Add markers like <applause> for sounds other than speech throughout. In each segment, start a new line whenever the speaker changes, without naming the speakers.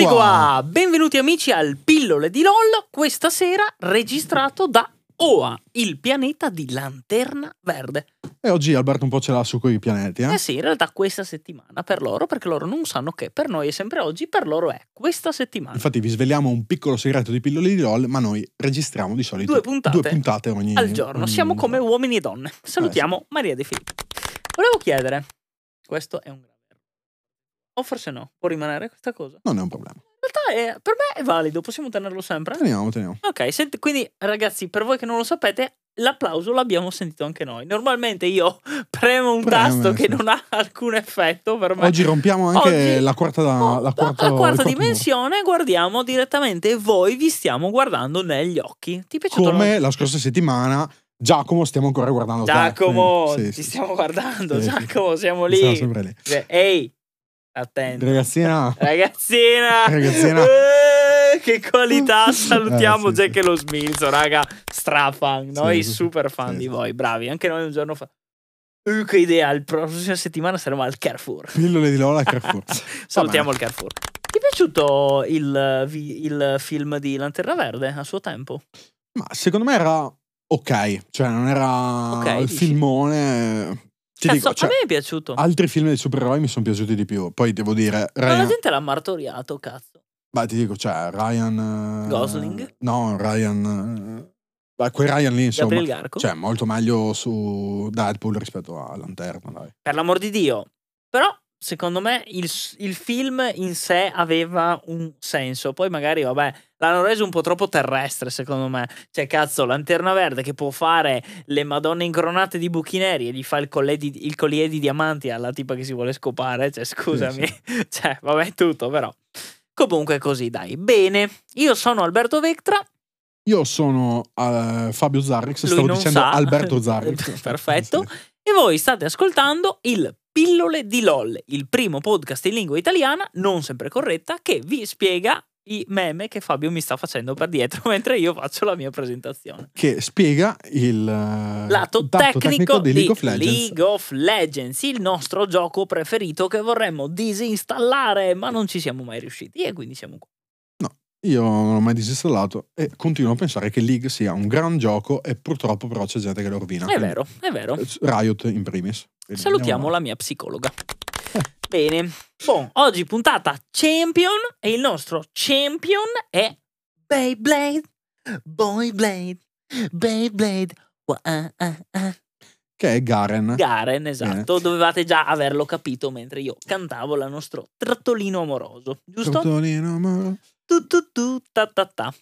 Eccoci qua. Benvenuti amici al Pillole di LOL, questa sera registrato da Oa, il pianeta di Lanterna Verde.
E oggi Alberto un po' ce l'ha su quei pianeti, eh?
Eh sì, in realtà questa settimana per loro, perché loro non sanno che per noi è sempre oggi, per loro è questa settimana.
Infatti vi sveliamo un piccolo segreto di pillole di LOL, ma noi registriamo di solito
Due puntate,
due puntate ogni
Al giorno,
ogni-
siamo come uomini e donne. Salutiamo Maria De Filippi. Volevo chiedere, questo è un. O forse no, può rimanere questa cosa?
Non è un problema.
In realtà è- per me è valido, possiamo tenerlo sempre?
Teniamo, teniamo.
Ok, senti, quindi ragazzi, per voi che non lo sapete, l'applauso l'abbiamo sentito anche noi. Normalmente io <laughs> premo un
Preme,
tasto che
sì.
non ha alcun effetto per me.
Oggi rompiamo anche
Oggi-
la quarta, da,
Oh,
la quarta,
alla quarta dimensione guardiamo direttamente e voi vi stiamo guardando negli occhi. Ti piaciuto?
Come la scorsa settimana, Giacomo stiamo ancora guardando te.
Giacomo,
Sì,
ti
sì,
stiamo guardando. Giacomo, siamo
Siamo
lì.
sempre lì.
Ehi, attento.
Ragazzina,
Ragazzina,
Ragazzina.
Eh, che qualità! <laughs> Salutiamo
Eh, sì,
Jack e lo Smilzo, raga. Strafan, noi
sì, sì.
super fan
Sì,
di
sì.
voi, bravi. Anche noi un giorno fa. Uh, che idea! La prossima settimana saremo al Carrefour.
pillole di LOL a Carrefour. <laughs>
Salutiamo il Carrefour. Ti è piaciuto il, il film di Lanterna Verde a suo tempo?
Ma secondo me era ok, cioè non era
Ok,
il
dici?
filmone. Ti
Cazzo,
dico, cioè,
a me è piaciuto.
altri film dei supereroi mi sono piaciuti di più. Poi devo dire,
Ma la
Ryan,
gente l'ha martoriato, cazzo.
beh, ti dico, cioè, Ryan. eh,
Gosling?
No, Ryan. eh, Beh, quei Ryan lì, insomma.
Garco?
Cioè, molto meglio su Deadpool rispetto a Lanterna, dai.
per l'amor di Dio. Però, secondo me, il, il film in sé aveva un senso. Poi magari, vabbè, l'hanno reso un po' troppo terrestre, secondo me. Cioè, cazzo, Lanterna Verde che può fare le madonne incronate di buchi neri e gli fa il collier di, il collier di diamanti alla tipa che si vuole scopare. Cioè, scusami. <laughs> cioè, vabbè, tutto, però. Comunque è così, dai. Bene, io sono Alberto Vectra.
Io sono eh, Fabio Zarrix,
Lui
stavo dicendo
sa.
Alberto <laughs> Zarrix.
Perfetto.
Sì.
E voi state ascoltando il Pillole di LOL, il primo podcast in lingua italiana, non sempre corretta, che vi spiega i meme che Fabio mi sta facendo per dietro <laughs> mentre io faccio la mia presentazione.
Che spiega il eh,
Lato
dato
tecnico,
di League of Legends.
League of Legends, il nostro gioco preferito che vorremmo disinstallare, ma non ci siamo mai riusciti e quindi siamo qua.
Io non l'ho mai disinstallato e continuo a pensare che League sia un gran gioco e purtroppo però c'è gente che lo rovina.
È vero, è vero.
Riot in primis.
Salutiamo la mia psicologa. Bene, Bon, oggi puntata Champion e il nostro Champion è Beyblade, Boyblade, Beyblade, ah, ah, ah.
Che è Garen.
Garen, esatto. Dovevate già averlo capito mentre io cantavo il nostro trattolino amoroso, giusto?
Tortolino, ma-
Tu, tu, tu, ta, ta, ta.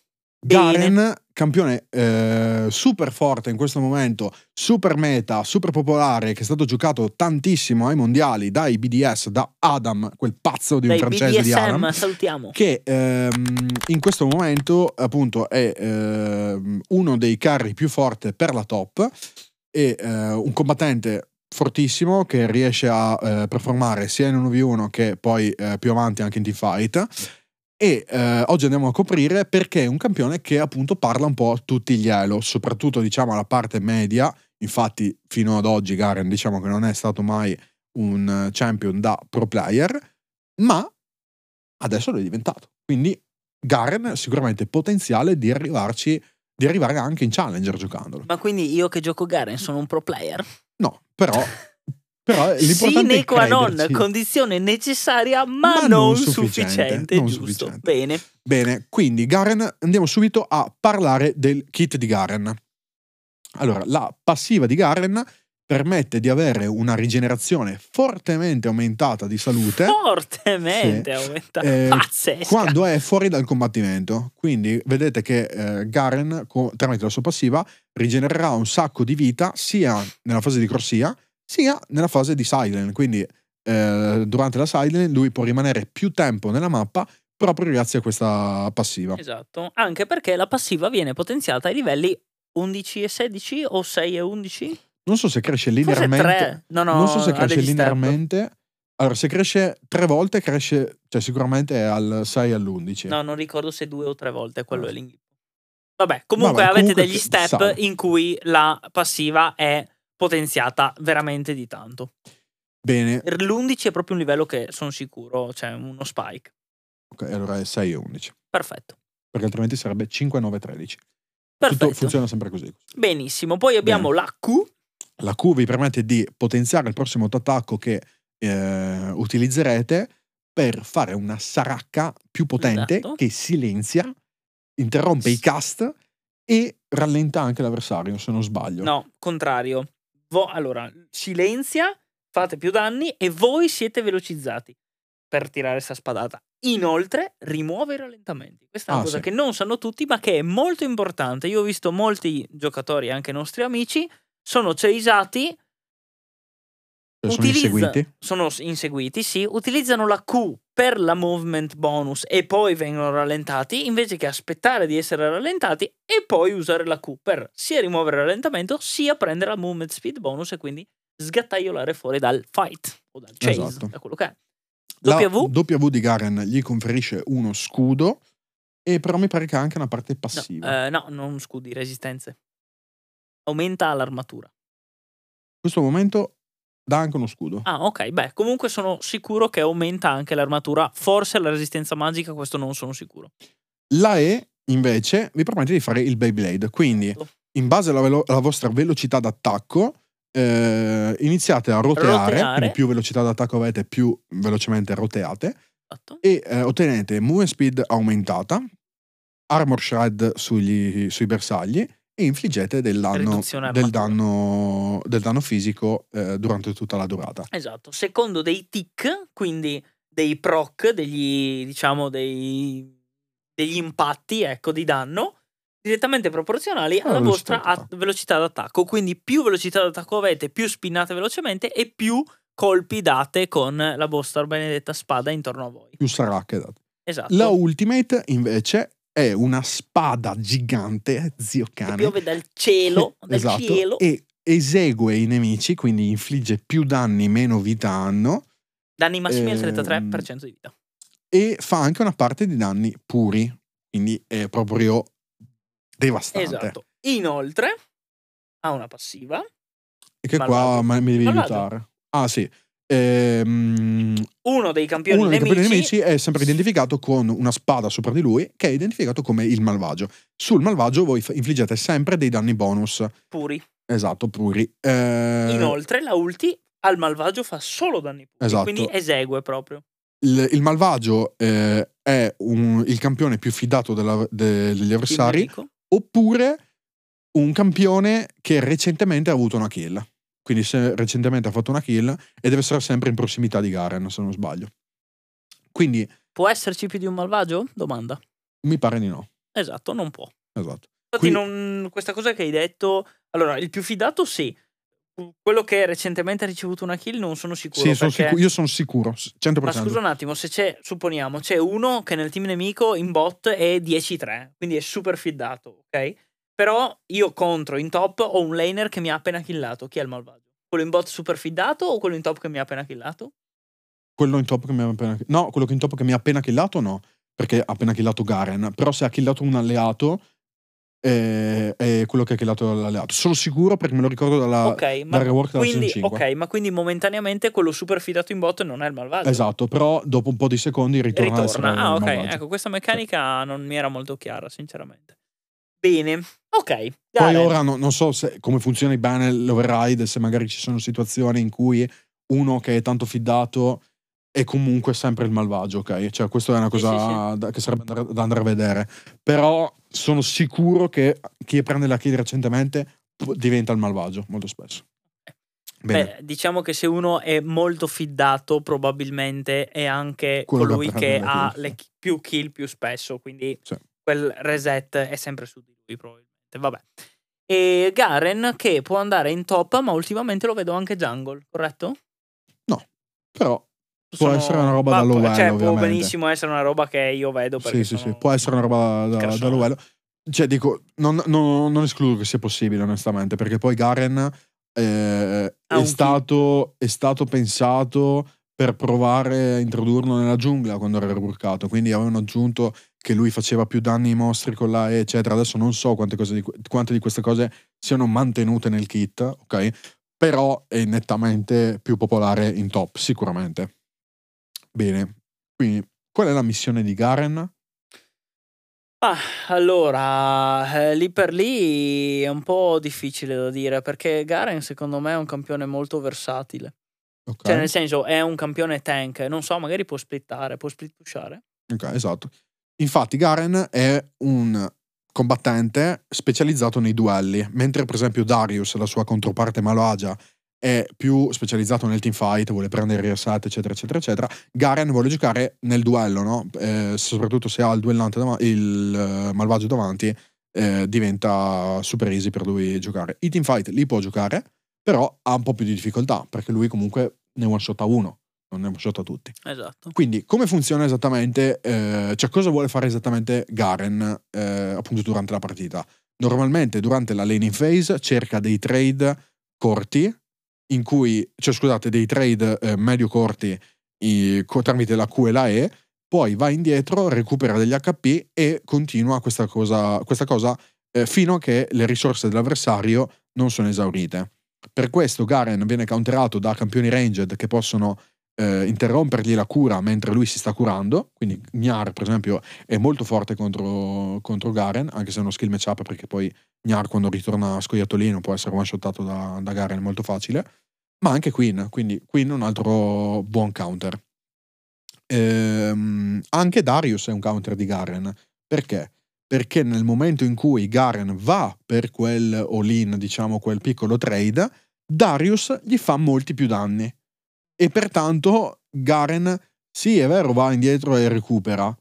Garen, campione eh, super forte in questo momento, super meta, super popolare, che è stato giocato tantissimo ai mondiali dai BDS, da Adam, quel pazzo di un
Dai
francese di
BDSM,
Adam.
salutiamo.
che ehm, in questo momento appunto è ehm, uno dei carri più forti per la top e eh, un combattente fortissimo che riesce a eh, performare sia in 1v1 che poi eh, più avanti anche in teamfight e eh, oggi andiamo a coprire perché è un campione che appunto parla un po' a tutti gli elo, soprattutto diciamo alla parte media, infatti fino ad oggi Garen diciamo che non è stato mai un champion da pro player, ma adesso lo è diventato. Quindi Garen sicuramente potenziale di arrivarci, di arrivare anche in Challenger giocandolo.
Ma quindi io che gioco Garen sono un pro player?
No, però, <laughs> però l'importante
Sine qua non, condizione necessaria ma,
Ma
non, sufficiente,
sufficiente, non
giusto.
sufficiente.
Bene.
Bene, quindi Garen, andiamo subito a parlare del kit di Garen. Allora, la passiva di Garen permette di avere una rigenerazione fortemente aumentata di salute
Fortemente aumentato.
Eh,
Pazzesca.
quando è fuori dal combattimento. Quindi vedete che eh, Garen, tramite la sua passiva, rigenererà un sacco di vita sia nella fase di corsia sia nella fase di silent. Quindi eh, durante la silent lui può rimanere più tempo nella mappa proprio grazie a questa passiva.
Esatto, anche perché la passiva viene potenziata ai livelli 11 e 16 o 6 e 11?
Non so se cresce linearmente.
3. No, no,
non so se cresce linearmente. Allora, se cresce tre volte, cresce, cioè sicuramente è al 6 all'11.
No, non ricordo se due o tre volte quello è l'inghippo. Vabbè, comunque
Vabbè,
avete
comunque
degli step
sa.
in cui la passiva è potenziata veramente di tanto.
Bene,
L'11 è proprio un livello che sono sicuro, cioè uno spike.
Ok, allora è 6 e 11.
Perfetto.
Perché altrimenti sarebbe 5, 9, 13.
Perfetto.
Tutto funziona sempre così.
Benissimo. Poi abbiamo la Q.
La Q vi permette di potenziare il prossimo attacco che eh, utilizzerete per fare una saracca più potente
Esatto.
che silenzia, interrompe i cast e rallenta anche l'avversario, se non sbaglio.
No, contrario. Vo- allora, silenzia, fate più danni e voi siete velocizzati per tirare sta spadata. Inoltre, rimuove i rallentamenti. Questa è una
Ah,
cosa
sì.
che non sanno tutti, ma che è molto importante. Io ho visto molti giocatori, anche nostri amici, sono chaseati
Cioè, sono inseguiti.
sono inseguiti, sì, utilizzano la Q per la movement bonus e poi vengono rallentati, invece che aspettare di essere rallentati e poi usare la Q per sia rimuovere il rallentamento, sia prendere la movement speed bonus e quindi sgattaiolare fuori dal fight o dal chase,
Esatto.
da quello che è.
La
W?
W di Garen gli conferisce uno scudo e però mi pare che ha anche una parte
No,
passiva.
eh, no, non scudi, resistenze. Aumenta l'armatura.
In questo momento dà anche uno scudo.
Ah, ok, beh, comunque sono sicuro che aumenta anche l'armatura, forse la resistenza magica, questo non sono sicuro.
La E invece vi permette di fare il Beyblade, quindi
Esatto.
in base alla, velo- alla vostra velocità d'attacco eh, iniziate a roteare,
Roteare.
quindi più velocità d'attacco avete più velocemente roteate
Esatto.
e eh, ottenete movement speed aumentata, armor shred sugli- sui bersagli e infliggete del danno, del danno, del danno fisico eh, durante tutta la durata.
Esatto, secondo dei tic, quindi dei proc, degli diciamo dei, degli impatti, ecco, di danno direttamente proporzionali alla
velocità
vostra
d'attacco.
at- velocità d'attacco. Quindi più velocità d'attacco avete, più spinnate velocemente e più colpi date con la vostra benedetta spada intorno a voi.
Più sarà che date.
Esatto.
La ultimate invece è una spada gigante, zio
che
cane.
piove dal cielo, <laughs> dal
esatto,
cielo.
e esegue i nemici, quindi infligge più danni, meno vita hanno,
Danni massimi al
ehm,
33% di vita.
e fa anche una parte di danni puri, quindi è proprio devastante.
Esatto. Inoltre ha una passiva.
E che qua
Malvagio.
ma- mi devi
Malvagio.
aiutare. Ah sì. Ehm,
Uno dei campioni
uno dei
nemici,
campioni nemici è sempre identificato con una spada sopra di lui, che è identificato come il malvagio. Sul malvagio voi infliggete sempre dei danni bonus.
puri.
Esatto, puri. Eh,
Inoltre la ulti al malvagio fa solo danni puri,
Esatto.
quindi esegue proprio.
il, il malvagio eh, è un- il campione più fidato della- de- degli avversari, oppure un campione che recentemente ha avuto una kill. Quindi se recentemente ha fatto una kill e deve essere sempre in prossimità di Garen, se non sbaglio. Quindi
Può esserci più di un malvagio? Domanda.
mi pare di no.
Esatto, non può.
Esatto.
Infatti
Qui-
non- questa cosa che hai detto, allora il più fidato sì. Quello che recentemente ha ricevuto una kill non sono sicuro.
Sì, sono sicuro- io sono sicuro, 100%.
Ma scusa un attimo, se c'è, supponiamo, c'è uno che nel team nemico in bot è 10-3, quindi è super fidato, ok? Però io contro in top ho un laner che mi ha appena killato. Chi è il malvagio? Quello in bot super fidato o quello in top che mi ha appena killato?
Quello in top che mi ha appena No, quello che in top che mi ha appena killato no, perché ha appena killato Garen, però se ha killato un alleato eh, è quello che ha killato l'alleato. Sono sicuro perché me lo ricordo dalla,
ok,
dal rework della
quindi,
season 5.
ok, ma quindi momentaneamente quello super fidato in bot non è il malvagio.
Esatto, però dopo un po' di secondi ritorna,
Ritorna. Ah, ok.
malvagio.
Ecco, questa meccanica non mi era molto chiara, sinceramente. Bene. Ok.
Poi
Garen.
ora no- non so se, come funziona bene l'override, se magari ci sono situazioni in cui uno che è tanto fidato è comunque sempre il malvagio, ok? Cioè, questa è una
Sì,
cosa
sì,
da- che sarebbe da andare a vedere. Però sono sicuro che chi prende la kill recentemente diventa il malvagio, molto spesso. Bene.
Beh, diciamo che se uno è molto fidato, probabilmente è anche
Quello che
colui che
le
ha
kill,
le
sì.
più kill più spesso. Quindi
Sì.
quel reset è sempre su di lui, probabilmente. Vabbè. E Garen che può andare in top, ma ultimamente lo vedo anche jungle, corretto?
Però Può essere una roba
ma
da
può-
low
Cioè, può
ovviamente.
benissimo essere una roba che io vedo.
Sì, sì,
sono
sì, può essere una roba da, da, livello. Cioè, dico, non, non- non escludo che sia possibile, onestamente, perché poi Garen eh, è, stato, è stato pensato per provare a introdurlo nella giungla quando era reworkato. Quindi avevano aggiunto che lui faceva più danni ai mostri con la E, eccetera. Adesso non so quante, cose di, quante di queste cose siano mantenute nel kit, ok? Però è nettamente più popolare in top, sicuramente. Bene. Quindi qual è la missione di Garen?
Ah, allora, eh, lì per lì è un po' difficile da dire perché Garen secondo me è un campione molto versatile.
Ok,
Cioè, nel senso, è un campione tank. Non so, magari può splittare, può split pushare.
ok, esatto. Infatti Garen è un combattente specializzato nei duelli, mentre per esempio Darius, la sua controparte malvagia, è più specializzato nel teamfight, vuole prendere il reset, eccetera, eccetera, eccetera. Garen vuole giocare nel duello, no? Eh, soprattutto se ha il duellante davanti, il eh, malvagio davanti, eh, diventa super easy per lui giocare. I teamfight li può giocare, però ha un po' più di difficoltà, perché lui comunque ne one shot a uno, non one shot a tutti.
Esatto.
Quindi, come funziona esattamente, eh, cioè cosa vuole fare esattamente Garen eh, appunto durante la partita? Normalmente durante la laning phase cerca dei trade corti, in cui, cioè scusate, dei trade eh, medio corti tramite la Q e la E, poi va indietro, recupera degli HP e continua questa cosa, questa cosa eh, fino a che le risorse dell'avversario non sono esaurite. Per questo Garen viene counterato da campioni ranged che possono eh, interrompergli la cura mentre lui si sta curando. Quindi Gnar, per esempio, è molto forte contro, contro Garen, anche se è uno skill matchup perché poi Gnar quando ritorna scoiattolino può essere one-shottato da, da Garen molto facile. Ma anche Queen, quindi Queen è un altro buon counter. Ehm, anche Darius è un counter di Garen. Perché? Perché nel momento in cui Garen va per quel all-in, diciamo quel piccolo trade, Darius gli fa molti più danni. E pertanto Garen, sì, è vero, va indietro e recupera,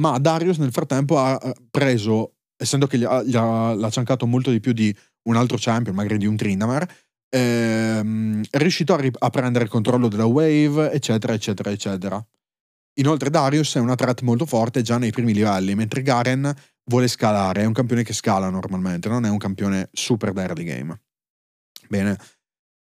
ma Darius nel frattempo ha eh, preso, essendo che gli ha, gli ha- l'ha ciancato molto di più di un altro champion, magari di un Tryndamere, ehm, è riuscito a, ri- a prendere il controllo della wave, eccetera, eccetera, eccetera. Inoltre Darius è una threat molto forte già nei primi livelli, mentre Garen vuole scalare, è un campione che scala normalmente, non è un campione super da early game. Bene.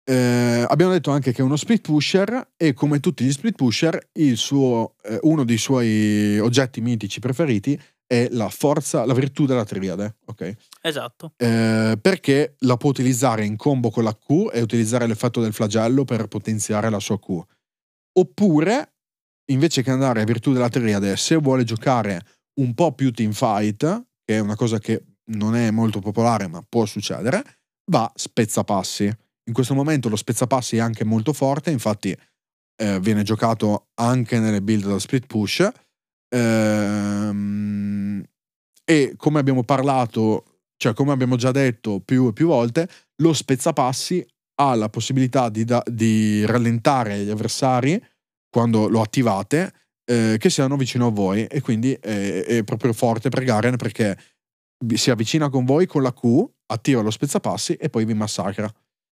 Eh, abbiamo detto anche che è uno split pusher e come tutti gli split pusher il suo, eh, uno dei suoi oggetti mitici preferiti è la forza, la virtù della triade, ok?
Esatto.
Eh, perché la può utilizzare in combo con la Q e utilizzare l'effetto del flagello per potenziare la sua Q. Oppure, invece che andare a virtù della triade, se vuole giocare un po' più teamfight, che è una cosa che non è molto popolare ma può succedere, va spezzapassi. In questo momento lo spezzapassi è anche molto forte, infatti eh, viene giocato anche nelle build da split push. Ehm, e come abbiamo parlato, cioè come abbiamo già detto più e più volte, lo spezzapassi ha la possibilità di, da- di rallentare gli avversari quando lo attivate eh, che siano vicino a voi e quindi è, è proprio forte per Garen perché si avvicina con voi con la Q, attiva lo spezzapassi e poi vi massacra.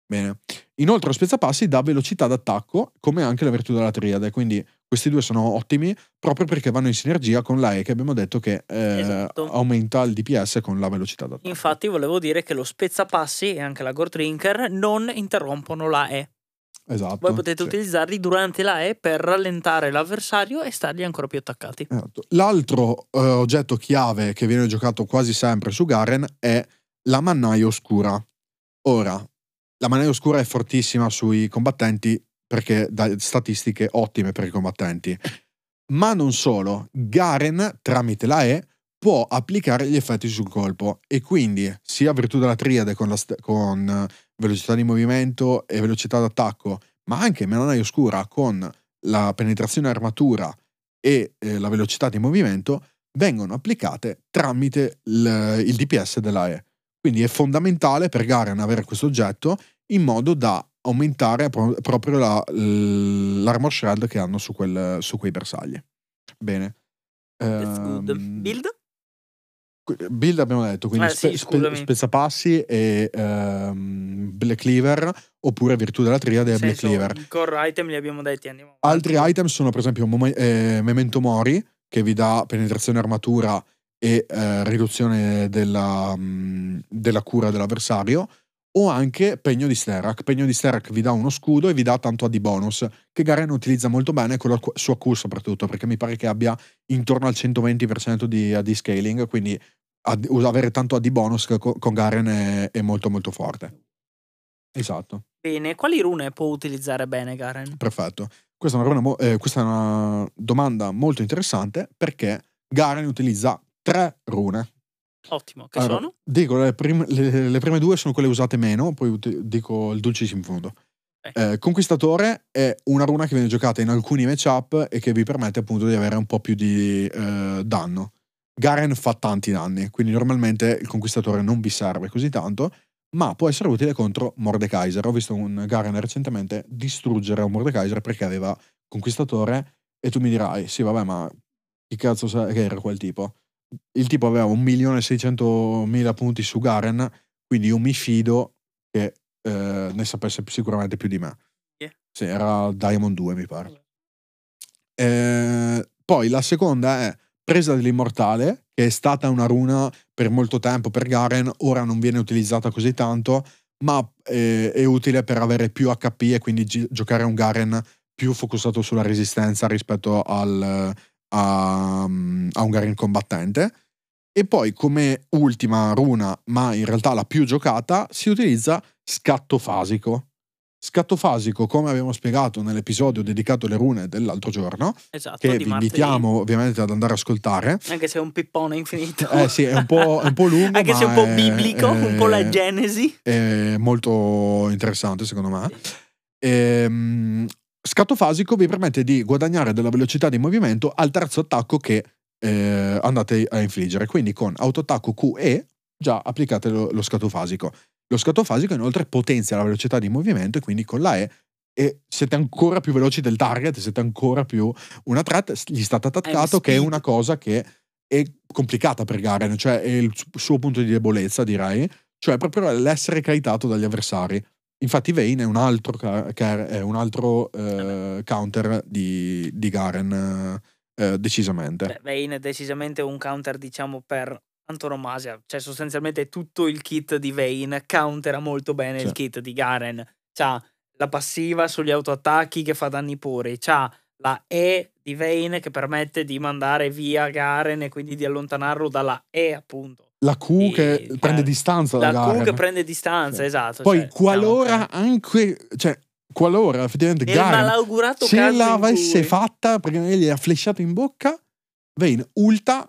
Bene. Inoltre lo spezzapassi dà velocità d'attacco come anche la virtù della triade, quindi questi due sono ottimi proprio perché vanno in sinergia con la E che abbiamo detto che eh,
Esatto.
aumenta il DPS con la velocità d'attacco.
Infatti, volevo dire che lo spezzapassi e anche la Gore Drinker non interrompono la E.
Esatto.
Voi potete
sì.
utilizzarli durante la E per rallentare l'avversario e stargli ancora più attaccati.
Esatto. L'altro eh, oggetto chiave che viene giocato quasi sempre su Garen è la mannaia oscura. Ora, la mannaia oscura è fortissima sui combattenti perché dà statistiche ottime per i combattenti. Ma non solo, Garen tramite la E può applicare gli effetti sul colpo e quindi sia virtù della triade con, st- con eh, velocità di movimento e velocità d'attacco, ma anche mannaia oscura con la penetrazione armatura e eh, la velocità di movimento vengono applicate tramite il, il DPS della E. Quindi è fondamentale per Garen avere questo oggetto in modo da aumentare pro- proprio la- l'armor shred che hanno su, quel- su quei bersagli. Bene. Ehm,
Build?
Build abbiamo detto, quindi
Eh, sì,
spe- spezzapassi e ehm, Black Cleaver oppure Virtù della Triade e Black Cleaver.
Core item li abbiamo detti, andiamo.
Altri item sono per esempio Mom- eh, Memento Mori che vi dà penetrazione armatura e eh, riduzione della, mm, della cura dell'avversario o anche Pegno di Sterak. Pegno di Sterak vi dà uno scudo e vi dà tanto AD bonus che Garen utilizza molto bene con la sua Q soprattutto perché mi pare che abbia intorno al 120% di AD scaling quindi ad- avere tanto AD bonus co- con Garen è, è molto molto forte. Esatto.
Bene, quali rune può utilizzare bene Garen?
Perfetto. questa è, una, eh, questa è una domanda molto interessante perché Garen utilizza tre rune.
Ottimo, che
Allora,
sono?
Dico, le, prim- le- le prime due sono quelle usate meno, poi dico il dulcissimo fondo.
Ok.
Eh, Conquistatore è una runa che viene giocata in alcuni matchup e che vi permette appunto di avere un po' più di eh, danno. Garen fa tanti danni, quindi normalmente il Conquistatore non vi serve così tanto, ma può essere utile contro Mordekaiser. Ho visto un Garen recentemente distruggere un Mordekaiser perché aveva Conquistatore e tu mi dirai, sì vabbè ma chi cazzo che era quel tipo? Il tipo aveva 1.600.000 punti su Garen, quindi io mi fido che eh, ne sapesse sicuramente più di me.
Yeah.
Sì, era Diamond 2 mi pare. Eh, poi la seconda è Presa dell'immortale, che è stata una runa per molto tempo per Garen, ora non viene utilizzata così tanto, ma eh, è utile per avere più HP e quindi gi- giocare un Garen più focusato sulla resistenza rispetto al, a, a un Garen combattente. E poi come ultima runa, ma in realtà la più giocata, si utilizza scatto fasico. Scatto fasico, come abbiamo spiegato nell'episodio dedicato alle rune dell'altro giorno,
Esatto,
che vi
martedì.
invitiamo ovviamente ad andare a ascoltare.
Anche se è un pippone infinito.
Eh sì, è un po', è un po' <laughs> lungo.
Anche se è un po' biblico, un po' la
è-
Genesi.
È molto interessante secondo me. Ehm, scatto fasico vi permette di guadagnare della velocità di movimento al terzo attacco che eh, andate a infliggere. Quindi con autoattacco Q e già applicate lo, lo scatto fasico. Lo scatto fasico inoltre potenzia la velocità di movimento e quindi con la E e siete ancora più veloci del target, siete ancora più una threat, gli state attaccato che è una cosa che è complicata per Garen, cioè è il su- suo punto di debolezza direi, cioè proprio l'essere caitato dagli avversari. Infatti Vayne è un altro, ca- ca- è un altro eh, counter di, di Garen eh, decisamente.
Beh, Vayne è decisamente un counter, diciamo, per antonomasia. Cioè, sostanzialmente tutto il kit di Vayne countera molto bene
Sì.
il kit di Garen. C'ha la passiva sugli autoattacchi che fa danni puri. C'ha la E di Vayne che permette di mandare via Garen e quindi di allontanarlo dalla E, appunto.
La Q che
Sì,
prende
chiaro.
distanza
La Q
Garen.
che prende distanza,
Sì.
esatto.
Poi
cioè,
qualora
che
anche, cioè qualora effettivamente
nel
Garen
malaugurato in
l'avesse
cui
fatta perché gli ha flashato in bocca, Vayne ulta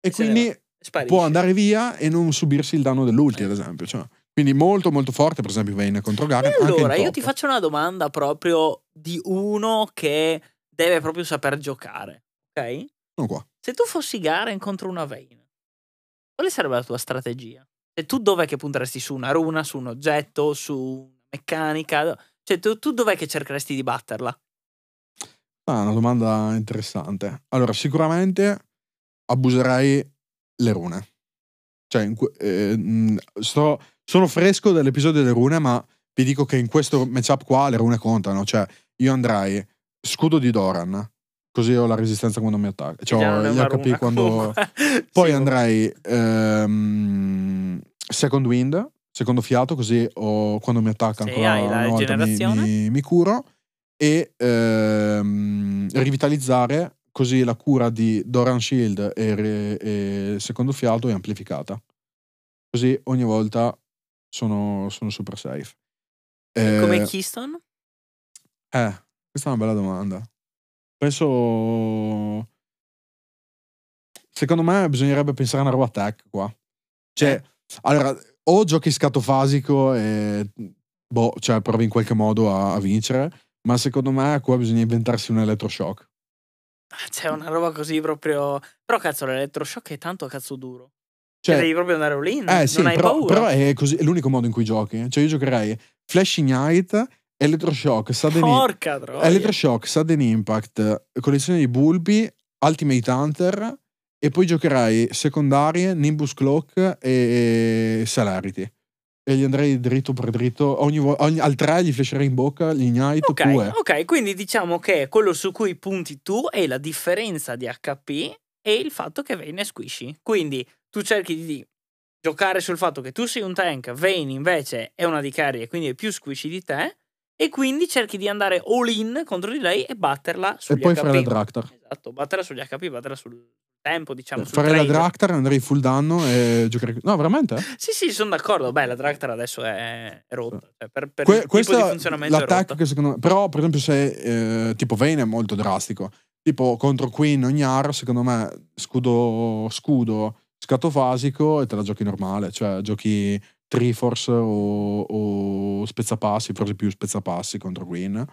e
ne
quindi può andare via e non subirsi il danno dell'ulti, ad esempio. Cioè, quindi molto molto forte, per esempio, Vayne contro Garen.
E allora, io ti faccio una domanda proprio di uno che deve proprio saper giocare, ok? Se tu fossi Garen contro una Vayne, quale sarebbe la tua strategia? E tu dov'è che punteresti su una runa, su un oggetto, su una meccanica? Cioè, tu, tu dov'è che cercheresti di batterla?
Ah, una domanda interessante. Allora, sicuramente abuserei le rune. Cioè, eh, sto- sono fresco dell'episodio delle rune, ma vi dico che in questo matchup qua le rune contano. Cioè, io andrei scudo di Doran, così ho la resistenza quando mi attacca. Cioè, gli HP quando... <laughs> Poi
Sì,
andrei ehm, Second Wind, secondo fiato, così ho- quando mi attacca
Sì,
ancora
hai
una volta mi, mi- mi curo. E ehm, rivitalizzare, così la cura di Doran Shield e, e secondo fiato è amplificata. Così ogni volta sono, sono super safe. Eh,
Come Keystone?
eh, questa è una bella domanda. Penso. Secondo me bisognerebbe pensare a una roba tech qua. Cioè, allora, o giochi scatofasico e. Boh, cioè, provi in qualche modo a, a vincere. Ma secondo me qua bisogna inventarsi un elettroshock.
Ah, C'è una roba così proprio... Però cazzo, l'elettroshock è tanto cazzo duro. Cioè,
Cioè,
devi proprio andare all-in.
eh sì,
non hai
però,
paura.
però è, così, è l'unico modo in cui giochi. Cioè, io giocherei Flashing Ignite, Electroshock, Sudden
Porca.
Electroshock, Sudden Impact, collezione di Bulbi, Ultimate Hunter e poi giocherai secondarie, Nimbus Cloak e Celerity. E gli andrei dritto per dritto. Ogni, ogni- al 3 gli flasherei in bocca, gli Ignite,
Ok,
Q E.
ok, quindi diciamo che quello su cui punti tu è la differenza di HP e il fatto che Vayne è squishy. Quindi tu cerchi di giocare sul fatto che tu sei un tank, Vayne invece è una di carry e quindi è più squishy di te e quindi cerchi di andare all in contro di lei e batterla
E
sugli
poi
HP.
fare la Draktar.
Esatto, batterla sugli HP, batterla sul tempo, diciamo. sul
Farei la
trade.
Draktar, andrei full danno e giocherei. No, veramente?
Sì, sì, sono d'accordo. Beh, la Draktar adesso è, è rotta. Cioè, per per
Que-
il tipo
questo
di funzionamento è
l'attacco che secondo me. Però, per esempio, se eh, tipo Vayne è molto drastico. Tipo contro Queen o Gnar, secondo me, scudo, scudo, scatto fasico e te la giochi normale. Cioè, giochi Triforce o, o Spezzapassi, forse più Spezzapassi contro Queen.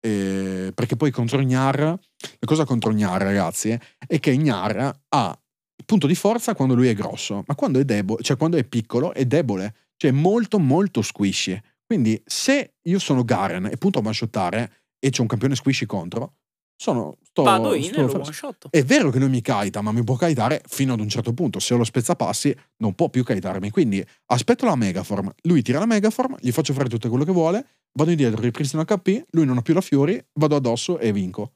E- perché poi contro Gnar, la cosa contro Gnar, ragazzi, eh, è che Gnar ha punto di forza quando lui è grosso, ma quando è debole, cioè quando è piccolo è debole, cioè molto molto squishy. Quindi se io sono Garen e punto a one-shottare e c'è un campione squishy contro, sono sto,
Vado in
sto-
e lo one shot.
è vero che lui mi kaita, ma mi può kaitare fino ad un certo punto. Se ho lo spezzapassi, non può più kaitarmi. Quindi aspetto la megaform. Lui tira la megaform, gli faccio fare tutto quello che vuole, vado indietro, ripristino HP, lui non ha più la fiori, vado addosso e vinco.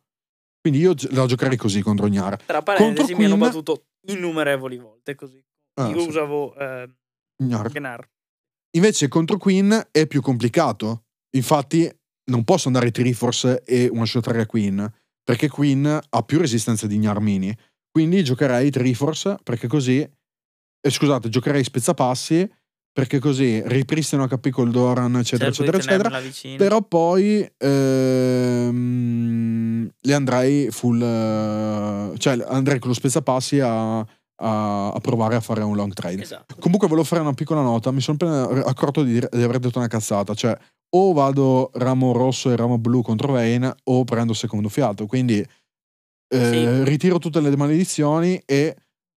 Quindi io la giocherei così contro Gnar.
Tra parentesi,
Contro
mi hanno
Queen-
battuto innumerevoli volte così.
Ah,
Io
sì.
usavo eh,
Gnar.
Gnar.
Invece contro Queen è più complicato. Infatti non posso andare Triforce e one shottare Queen, perché Queen ha più resistenza di Gnarmini. Quindi giocherei Triforce, perché così... eh, scusate, giocherei Spezzapassi, perché così ripristino HP col Doran, eccetera, eccetera, eccetera. Però poi ehm, le andrei full... eh, cioè andrei con lo Spezzapassi a, a, a provare a fare un long trade.
Esatto.
Comunque volevo fare una piccola nota, mi sono appena accorto di, di aver detto una cazzata, cioè o vado ramo rosso e ramo blu contro Vayne o prendo secondo fiato, quindi eh,
Sì.
ritiro tutte le maledizioni e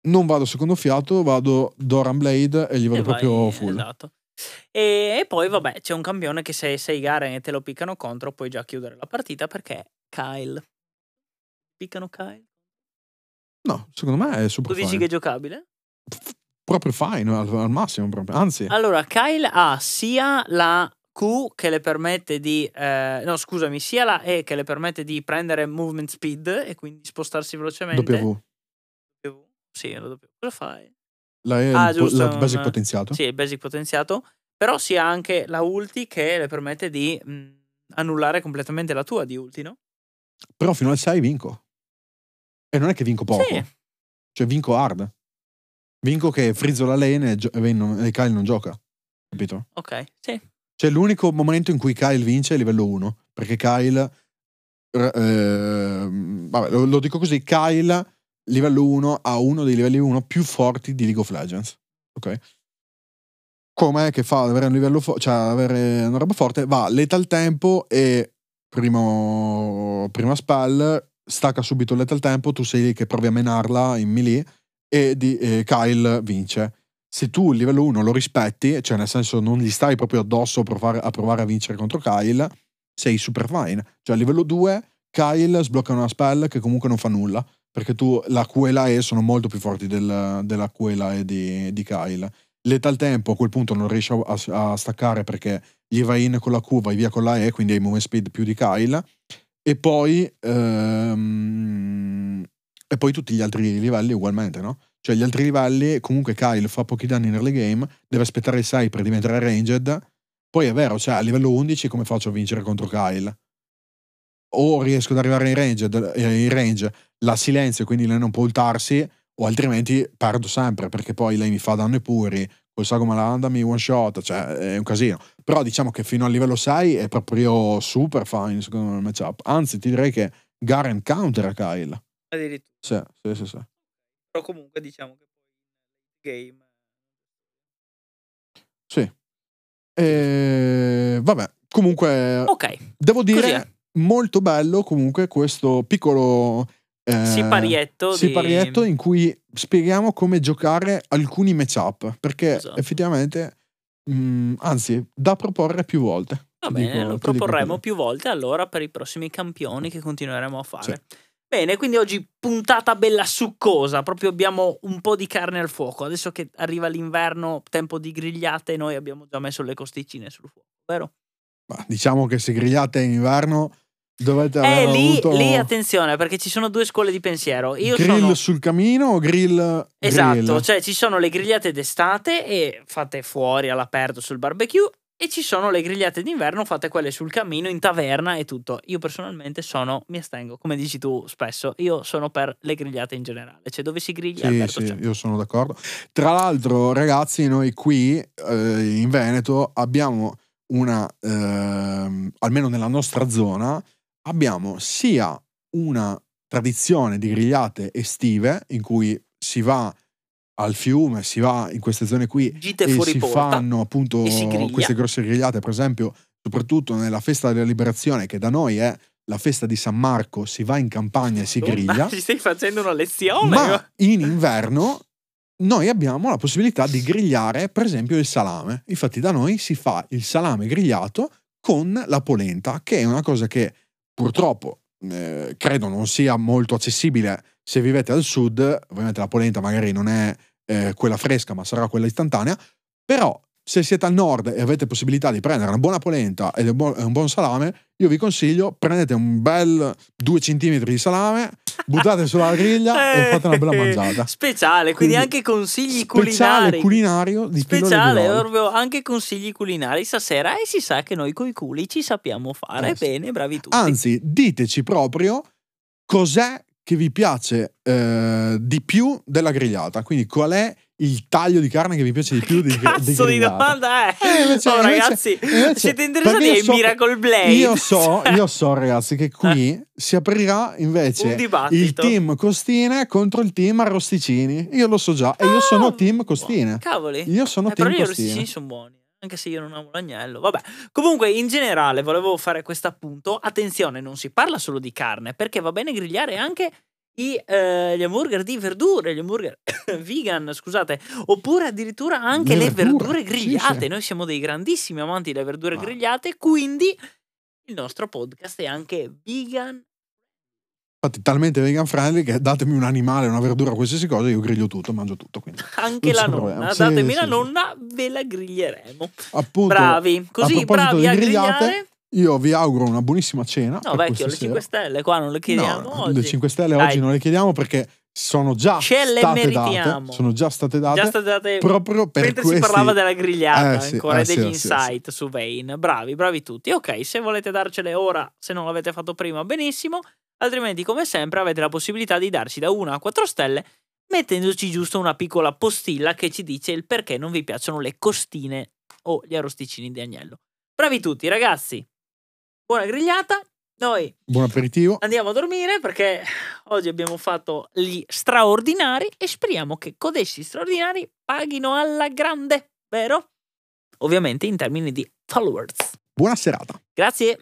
non vado secondo fiato, vado Doran Blade e gli vado
E vai-
proprio full.
Esatto. E, e poi, vabbè, c'è un campione che se sei Garen e te lo piccano contro, puoi già chiudere la partita perché è Kyle. Piccano Kyle?
No, secondo me è super
Tu dici
fine.
che è giocabile?
Proprio fine, al, al massimo proprio. Anzi,
Allora, Kyle ha sia la Q che le permette di. eh, no, scusami, sia la E che le permette di prendere movement speed e quindi spostarsi velocemente.
W.
W. Sì, la W. Cosa fai?
La, è
Ah, giusto,
la basic
un-
potenziato.
Sì, il basic potenziato. Però si ha anche la ulti che le permette di mh, annullare completamente la tua di ulti, no?
Però fino al 6 vinco. E non è che vinco poco.
Sì.
Cioè vinco hard. Vinco che frizzo la lane e, gio- e Kyle non gioca. Capito?
Ok, sì.
Cioè l'unico momento in cui Kyle vince è livello 1. Perché Kyle... eh, vabbè, lo, lo dico così. Kyle, livello 1, ha uno dei livelli 1 più forti di League of Legends. Ok? Com'è che fa ad avere un livello fo- cioè avere una roba forte? Va lethal tempo e primo, prima spell, stacca subito lethal tempo, tu sei lì che provi a menarla in melee e, di, e Kyle vince. Se tu il livello 1 lo rispetti, cioè nel senso non gli stai proprio addosso a provare a, provare a vincere contro Kyle, sei super fine. Cioè a livello 2 Kyle sblocca una spell che comunque non fa nulla, perché tu la Q e la E sono molto più forti del- della Q e la E di, di Kyle. Letal tempo a quel punto non riesci a, a staccare perché gli vai in con la Q, vai via con la E, quindi hai movement speed più di Kyle. E poi, ehm, e poi tutti gli altri livelli ugualmente, no? Cioè gli altri livelli, comunque Kyle fa pochi danni nelle game, deve aspettare il 6 per diventare ranged. Poi è vero, cioè a livello 11 come faccio a vincere contro Kyle? O riesco ad arrivare in range, in range la silenzio, quindi lei non può ultarsi, o altrimenti perdo sempre, perché poi lei mi fa danno ai puri, col sago malanda mi one shot, cioè è un casino. Però diciamo che fino al livello 6 è proprio super fine secondo me il matchup. Anzi, ti direi che Garen counter a Kyle.
Addirittura.
Sì, sì, sì, sì.
Però comunque diciamo che poi game.
Sì. E, vabbè, comunque
Ok,
devo dire molto bello comunque questo piccolo eh,
siparietto. di-
siparietto in cui spieghiamo come giocare alcuni matchup perché
Esatto.
effettivamente mh, anzi da proporre più volte
Va bene,
dico-
lo proporremo più volte allora per i prossimi campioni che continueremo a fare. Bene, quindi oggi puntata bella succosa, proprio abbiamo un po' di carne al fuoco. Adesso che arriva l'inverno, tempo di grigliate, noi abbiamo già messo le costicine sul fuoco, vero?
Ma diciamo che se grigliate in inverno dovete
Eh, lì,
avuto
lì attenzione, perché ci sono due scuole di pensiero. Io
grill
sono...
sul camino o grill
Esatto,
grill?
cioè ci sono le grigliate d'estate e fatte fuori all'aperto sul barbecue E ci sono le grigliate d'inverno fatte quelle sul camino, in taverna e tutto. Io personalmente sono, mi astengo, come dici tu spesso, io sono per le grigliate in generale. Cioè dove si griglia
Sì, sì,
c'è.
io sono d'accordo. Tra l'altro, ragazzi, noi qui eh, in Veneto abbiamo una, ehm, almeno nella nostra zona, abbiamo sia una tradizione di grigliate estive in cui si va al fiume, si va in queste zone qui
Gite
e si
porta.
fanno appunto queste grosse grigliate, per esempio, soprattutto nella festa della liberazione, che da noi è la festa di San Marco, si va in campagna e si griglia. <laughs>
Ci stai facendo una lezione?
Ma in inverno noi abbiamo la possibilità di grigliare, per esempio, il salame. Infatti, da noi si fa il salame grigliato con la polenta, che è una cosa che purtroppo eh, credo non sia molto accessibile se vivete al sud. Ovviamente la polenta magari non è eh, quella fresca, ma sarà quella istantanea. Però se siete al nord e avete possibilità di prendere una buona polenta ed un buon, salame, io vi consiglio, prendete un bel 2 cm di salame, buttate sulla griglia e fate una bella mangiata.
Speciale, quindi,
Quindi,
anche consigli
Speciale
culinari.
culinario di
Speciale, proprio anche consigli culinari stasera e si sa che noi coi culi ci sappiamo fare
Eh sì.
bene, bravi tutti.
Anzi, diteci proprio cos'è che vi piace eh, di più della grigliata. Quindi qual è il taglio di carne che vi piace di più di,
cazzo di,
grigliata.
domanda è?
Eh, invece-
oh,
invece-
ragazzi,
invece-
siete interessati ai
so
Miracle Blade?
Io so, <laughs> io so ragazzi che qui si aprirà invece il team costine contro il team arrosticini. Io lo so già e io
Ah,
sono team costine.
Cavoli.
Io sono
Eh, però
team
gli
costine.
arrosticini sono buoni. Anche se io non amo l'agnello. Vabbè. Comunque, in generale, volevo fare questo appunto. Attenzione, non si parla solo di carne, perché va bene grigliare anche i, eh, gli hamburger di verdure, gli hamburger <coughs> vegan, scusate, oppure addirittura anche
Le
le,
verdure,
verdure
sì,
grigliate.
sì.
Noi siamo dei grandissimi amanti delle verdure
Ah.
grigliate, quindi il nostro podcast è anche vegan.
Infatti, talmente vegan friendly che datemi un animale, una verdura, qualsiasi cosa, io griglio tutto, mangio tutto. Quindi, <laughs>
Anche la nonna.
Sì,
datemi la nonna, ve la griglieremo.
appunto,
Bravi, così bravi a
grigliate,
grigliare.
Io vi auguro una buonissima cena.
No, vecchio, le
questa
5
sera.
stelle qua non le chiediamo
No,
oggi.
le 5 Stelle
Dai.
oggi non le chiediamo perché sono già
Ce
state date. Sono già state date.
Già state date
proprio per
mentre
questi...
si parlava della grigliata
Eh, sì,
ancora
eh,
e
sì,
degli
sì, sì.
insight su Vane. Bravi, bravi tutti. Ok, se volete darcele ora, se non l'avete fatto prima, benissimo. Altrimenti, come sempre, avete la possibilità di darci da 1 a 4 stelle mettendoci giusto una piccola postilla che ci dice il perché non vi piacciono le costine o gli arrosticini di agnello. Bravi tutti, ragazzi. Buona grigliata. Noi
Buon aperitivo.
andiamo a dormire perché oggi abbiamo fatto gli straordinari e speriamo che codessi straordinari paghino alla grande, vero? Ovviamente in termini di followers.
Buona serata.
Grazie.